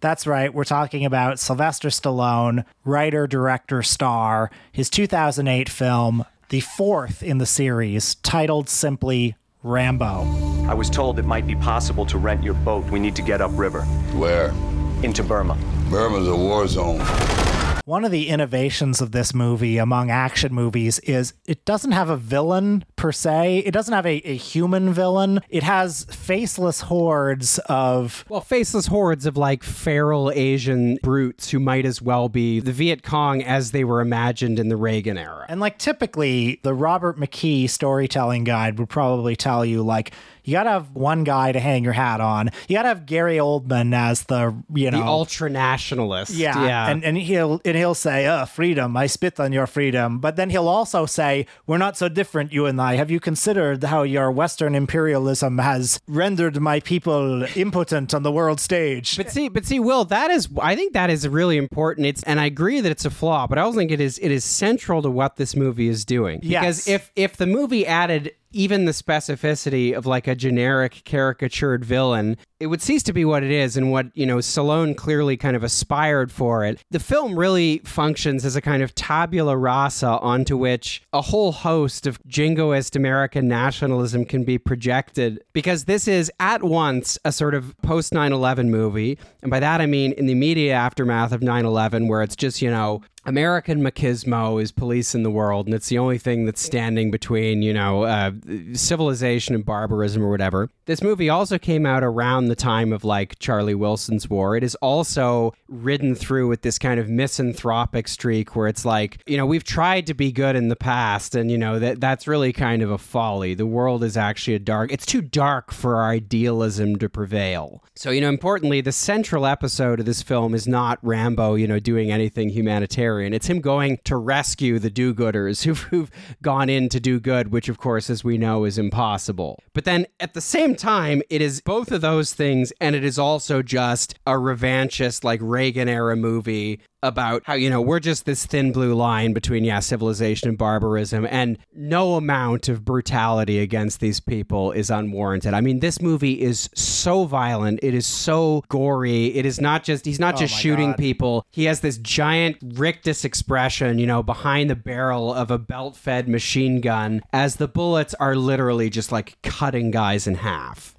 That's right. We're talking about Sylvester Stallone, writer, director, star, his 2008 film, the fourth in the series, titled simply Rambo. I was told it might be possible to rent your boat. We need to get upriver Where? into Burma. Burma's a war zone. One of the innovations of this movie among action movies is it doesn't have a villain per se. It doesn't have a, a human villain. It has faceless hordes of Well, faceless hordes of like feral Asian brutes who might as well be the Viet Cong as they were imagined in the Reagan era. And like typically, the Robert McKee storytelling guide would probably tell you like you gotta have one guy to hang your hat on. You gotta have Gary Oldman as the you know The ultra nationalist. yeah, yeah. and and he'll and he'll say, "Uh, freedom. I spit on your freedom." But then he'll also say, "We're not so different, you and I. Have you considered how your Western imperialism has rendered my people impotent on the world stage?" But see, but see, Will, that is, I think that is really important. It's, and I agree that it's a flaw, but I also think it is, it is central to what this movie is doing. Because Yes. if, if the movie added even the specificity of like a generic caricatured villain, it would cease to be what it is and what, you know, Stallone clearly kind of aspired for it. The film really functions as a kind of tabula rasa onto which a whole host of jingoist American nationalism can be projected because this is at once a sort of post 9 11 movie. And by that I mean in the immediate aftermath of 9 11, where it's just, you know, American machismo is police in the world, and it's the only thing that's standing between, you know, uh, civilization and barbarism or whatever. This movie also came out around the time of like Charlie Wilson's War. It is also ridden through with this kind of misanthropic streak where it's like, you know, we've tried to be good in the past, and you know that that's really kind of a folly. The world is actually a dark. It's too dark for our idealism to prevail. So, you know, importantly, the central episode of this film is not Rambo, you know, doing anything humanitarian. It's him going to rescue the do-gooders who've, who've gone in to do good, which of course, as we know, is impossible. But then at the same time, it is both of those things, and it is also just a revanchist, like Reagan era movie about how you know we're just this thin blue line between yeah civilization and barbarism and no amount of brutality against these people is unwarranted. I mean this movie is so violent. It is so gory. It is not just he's not oh just my shooting God. people. He has this giant rictus expression you know behind the barrel of a belt-fed machine gun as the bullets are literally just like cutting guys in half